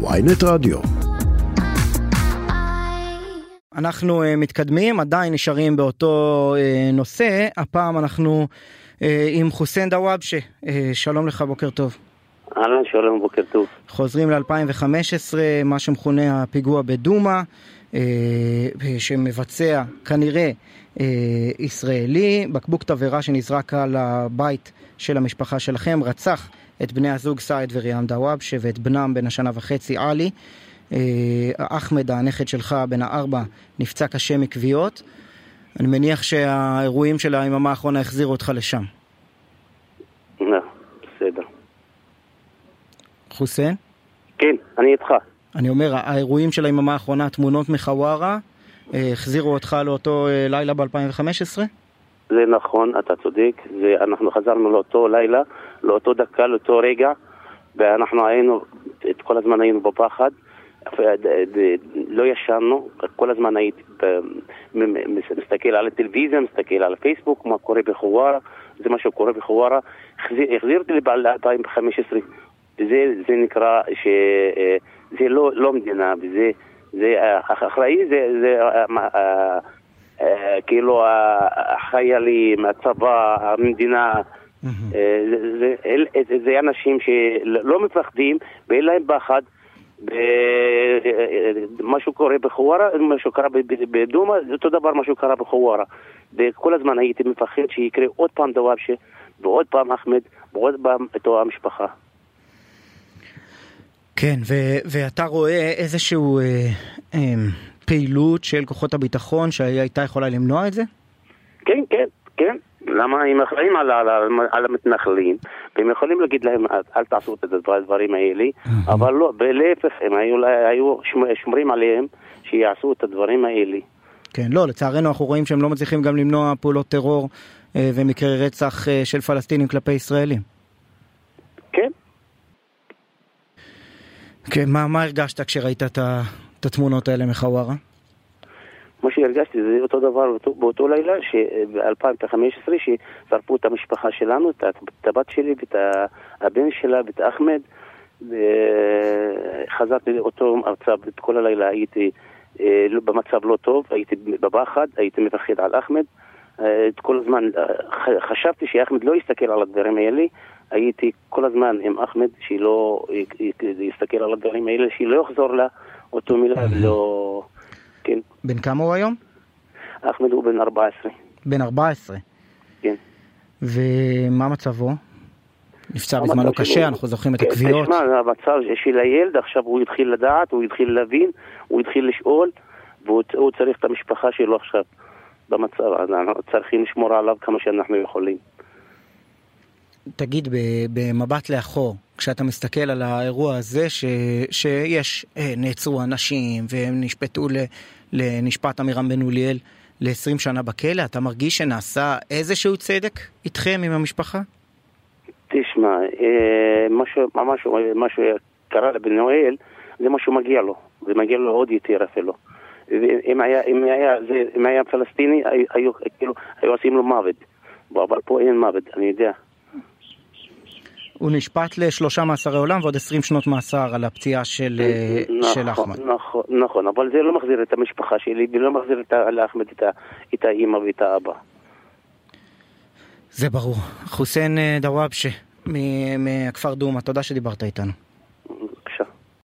ויינט רדיו. אנחנו uh, מתקדמים, עדיין נשארים באותו uh, נושא, הפעם אנחנו uh, עם חוסיין דוואבשה, uh, שלום לך, בוקר טוב. אהלן, שלום, בוקר טוב. חוזרים ל-2015, מה שמכונה הפיגוע בדומא, uh, שמבצע כנראה uh, ישראלי, בקבוק תבערה שנזרק על הבית של המשפחה שלכם, רצח את בני הזוג סעד וריאם דוואבשה ואת בנם בן השנה וחצי עלי. אחמד, הנכד שלך, בן הארבע, נפצע קשה מכוויות. אני מניח שהאירועים של היממה האחרונה החזירו אותך לשם. לא, בסדר. חוסיין? כן, אני איתך. אני אומר, האירועים של היממה האחרונה, תמונות מחווארה, החזירו אותך לאותו לילה ב-2015? זה נכון, אתה צודק, ואנחנו חזרנו לאותו לילה, לאותו דקה, לאותו רגע, ואנחנו היינו, את כל הזמן היינו בפחד. לא ישנו, כל הזמן הייתי מסתכל על הטלוויזיה, מסתכל על הפייסבוק, מה קורה בחווארה, זה מה שקורה בחווארה. החזיר אותי ל-2015, וזה זה נקרא שזה לא, לא מדינה, וזה זה אחראי, זה, זה כאילו החיילים, הצבא, המדינה, זה, זה, זה אנשים שלא מפחדים ואין להם פחד. משהו קורה בחווארה, משהו קרה בדומא, זה אותו דבר משהו קרה בחווארה. וכל הזמן הייתי מפחד שיקרה עוד פעם דוואבשה, ועוד פעם אחמד, ועוד פעם איתו המשפחה. כן, ו- ואתה רואה איזשהו אה, אה, פעילות של כוחות הביטחון שהייתה יכולה למנוע את זה? כן, כן, כן. למה הם אחראים על, על, על, המתנחלים, והם יכולים להגיד להם אל תעשו את הדברים האלה, אבל לא, להפך, הם היו, היו שומרים עליהם שיעשו את הדברים האלה. כן, לא, לצערנו אנחנו רואים שהם לא מצליחים גם למנוע פעולות טרור אה, ומקרי רצח אה, של פלסטינים כלפי ישראלים. כן. כן, מה, מה הרגשת כשראית את התמונות האלה מחווארה? מה שהרגשתי זה אותו דבר באותו, באותו לילה, ב-2015, ששרפו את המשפחה שלנו, את הבת שלי ואת הבן שלה ואת אחמד. וחזרתי לאותו מצב, את כל הלילה הייתי במצב לא טוב, הייתי בפחד, הייתי מפחד על אחמד. את כל הזמן חשבתי שאחמד לא יסתכל על הדברים האלה, הייתי כל הזמן עם אחמד, שלא יסתכל על הדברים האלה, שלא יחזור לה אותו מילה ולא... כן. בן כמה הוא היום? אחמד הוא בן 14. בן 14? כן. ומה מצבו? נפצע בזמנו קשה, אנחנו זוכרים את הכוויות. תשמע, המצב של הילד, עכשיו הוא התחיל לדעת, הוא התחיל להבין, הוא התחיל לשאול, והוא צריך את המשפחה שלו עכשיו במצב, אנחנו צריכים לשמור עליו כמה שאנחנו יכולים. תגיד, במבט לאחור, כשאתה מסתכל על האירוע הזה, ש, שיש, אה, נעצרו אנשים והם נשפטו לנשפט עמירם בן אוליאל ל-20 שנה בכלא, אתה מרגיש שנעשה איזשהו צדק איתכם, עם המשפחה? תשמע, אה, משהו, משהו, משהו קרה לבן אוליאל, זה משהו מגיע לו, זה מגיע לו עוד יותר אפילו. אם היה, אם היה, זה, אם היה פלסטיני, היו, כאילו, היו עושים לו מוות. אבל פה אין מוות, אני יודע. הוא נשפט לשלושה מאסרי עולם ועוד עשרים שנות מאסר על הפציעה של, נכון, של אחמד. נכון, נכון, אבל זה לא מחזיר את המשפחה שלי ולא מחזיר את, לאחמד את, את האימא ואת האבא. זה ברור. חוסיין דוואבשה מהכפר דומא, תודה שדיברת איתנו.